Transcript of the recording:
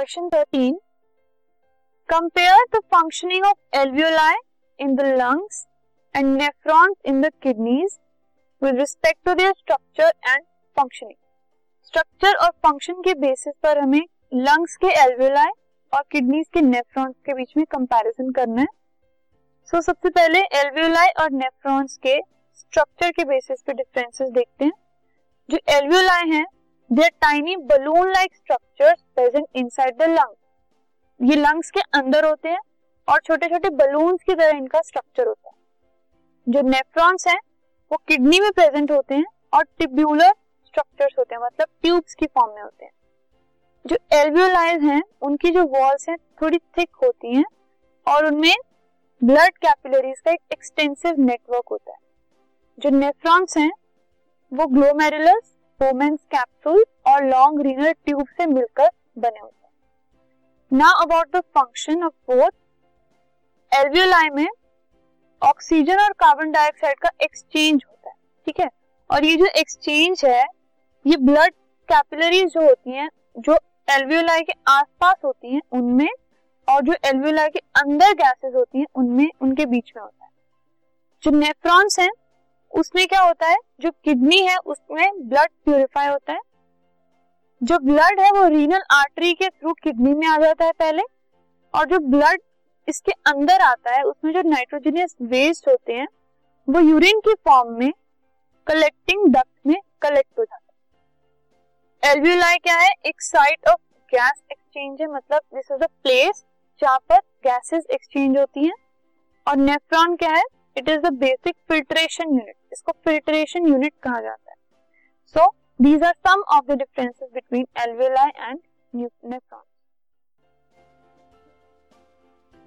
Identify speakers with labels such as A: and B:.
A: Question thirteen compare the functioning of alveoli in the lungs and nephrons in the kidneys with respect to their structure and functioning structure और function के basis पर हमें lungs के alveoli और kidneys के nephrons के बीच में comparison करना है। सो so, सबसे पहले एल्वियोलाई और नेफ्रॉन्स के स्ट्रक्चर के बेसिस पे डिफरेंसेस देखते हैं। जो एल्वियोलाई हैं they are tiny balloon like structures present inside the lung ये लंग्स के अंदर होते हैं और छोटे छोटे बलून की तरह इनका स्ट्रक्चर होता है। जो नेफ्रॉन्स हैं, वो किडनी में प्रेजेंट होते हैं और टिब्यूलर स्ट्रक्चर्स होते हैं मतलब ट्यूब्स की फॉर्म में होते हैं। जो एल्वियोलाइज हैं, उनकी जो वॉल्स हैं, थोड़ी थिक होती हैं और उनमें ब्लड कैपिलरीज का एक एक्सटेंसिव नेटवर्क होता है। जो नेफ्रॉन्स हैं, वो ग्लोमेरुलस पोमेंस कैप्सूल और लॉन्ग रीनल ट्यूब से मिलकर बने होते हैं। Now about the function of both alveoli में ऑक्सीजन और कार्बन डाइऑक्साइड का एक्सचेंज होता है, ठीक है? और ये जो एक्सचेंज है, ये ब्लड कैपिलरीज जो होती हैं, जो एल्वियोलाई के आसपास होती हैं, उनमें और जो एल्वियोलाई के अंदर गैसेस होती हैं, उनमें, उनके बीच में होता है। जो नेफ्रॉन्स हैं उसमें क्या होता है? जो किडनी है, उसमें ब्लड प्यूरिफाई होता है। जो ब्लड है, वो रीनल आर्टरी के थ्रू किडनी में आ जाता है पहले। और जो ब्लड इसके अंदर आता है, उसमें जो नाइट्रोजनियस वेस्ट होते हैं, वो यूरिन की फॉर्म में कलेक्टिंग डक्ट में कलेक्ट हो जाता है। एल्वियोलाई क्या है? एक साइट ऑफ़ गैस एक्सचेंज है। मतलब दिस इज़ अ प्लेस जहाँ पर गैसेस एक्सचेंज होती हैं। और नेफ्रॉन क्या है? It is the basic filtration unit इसको फिल्ट्रेशन यूनिट कहा जाता है। So these are some of the differences between alveoli and nephron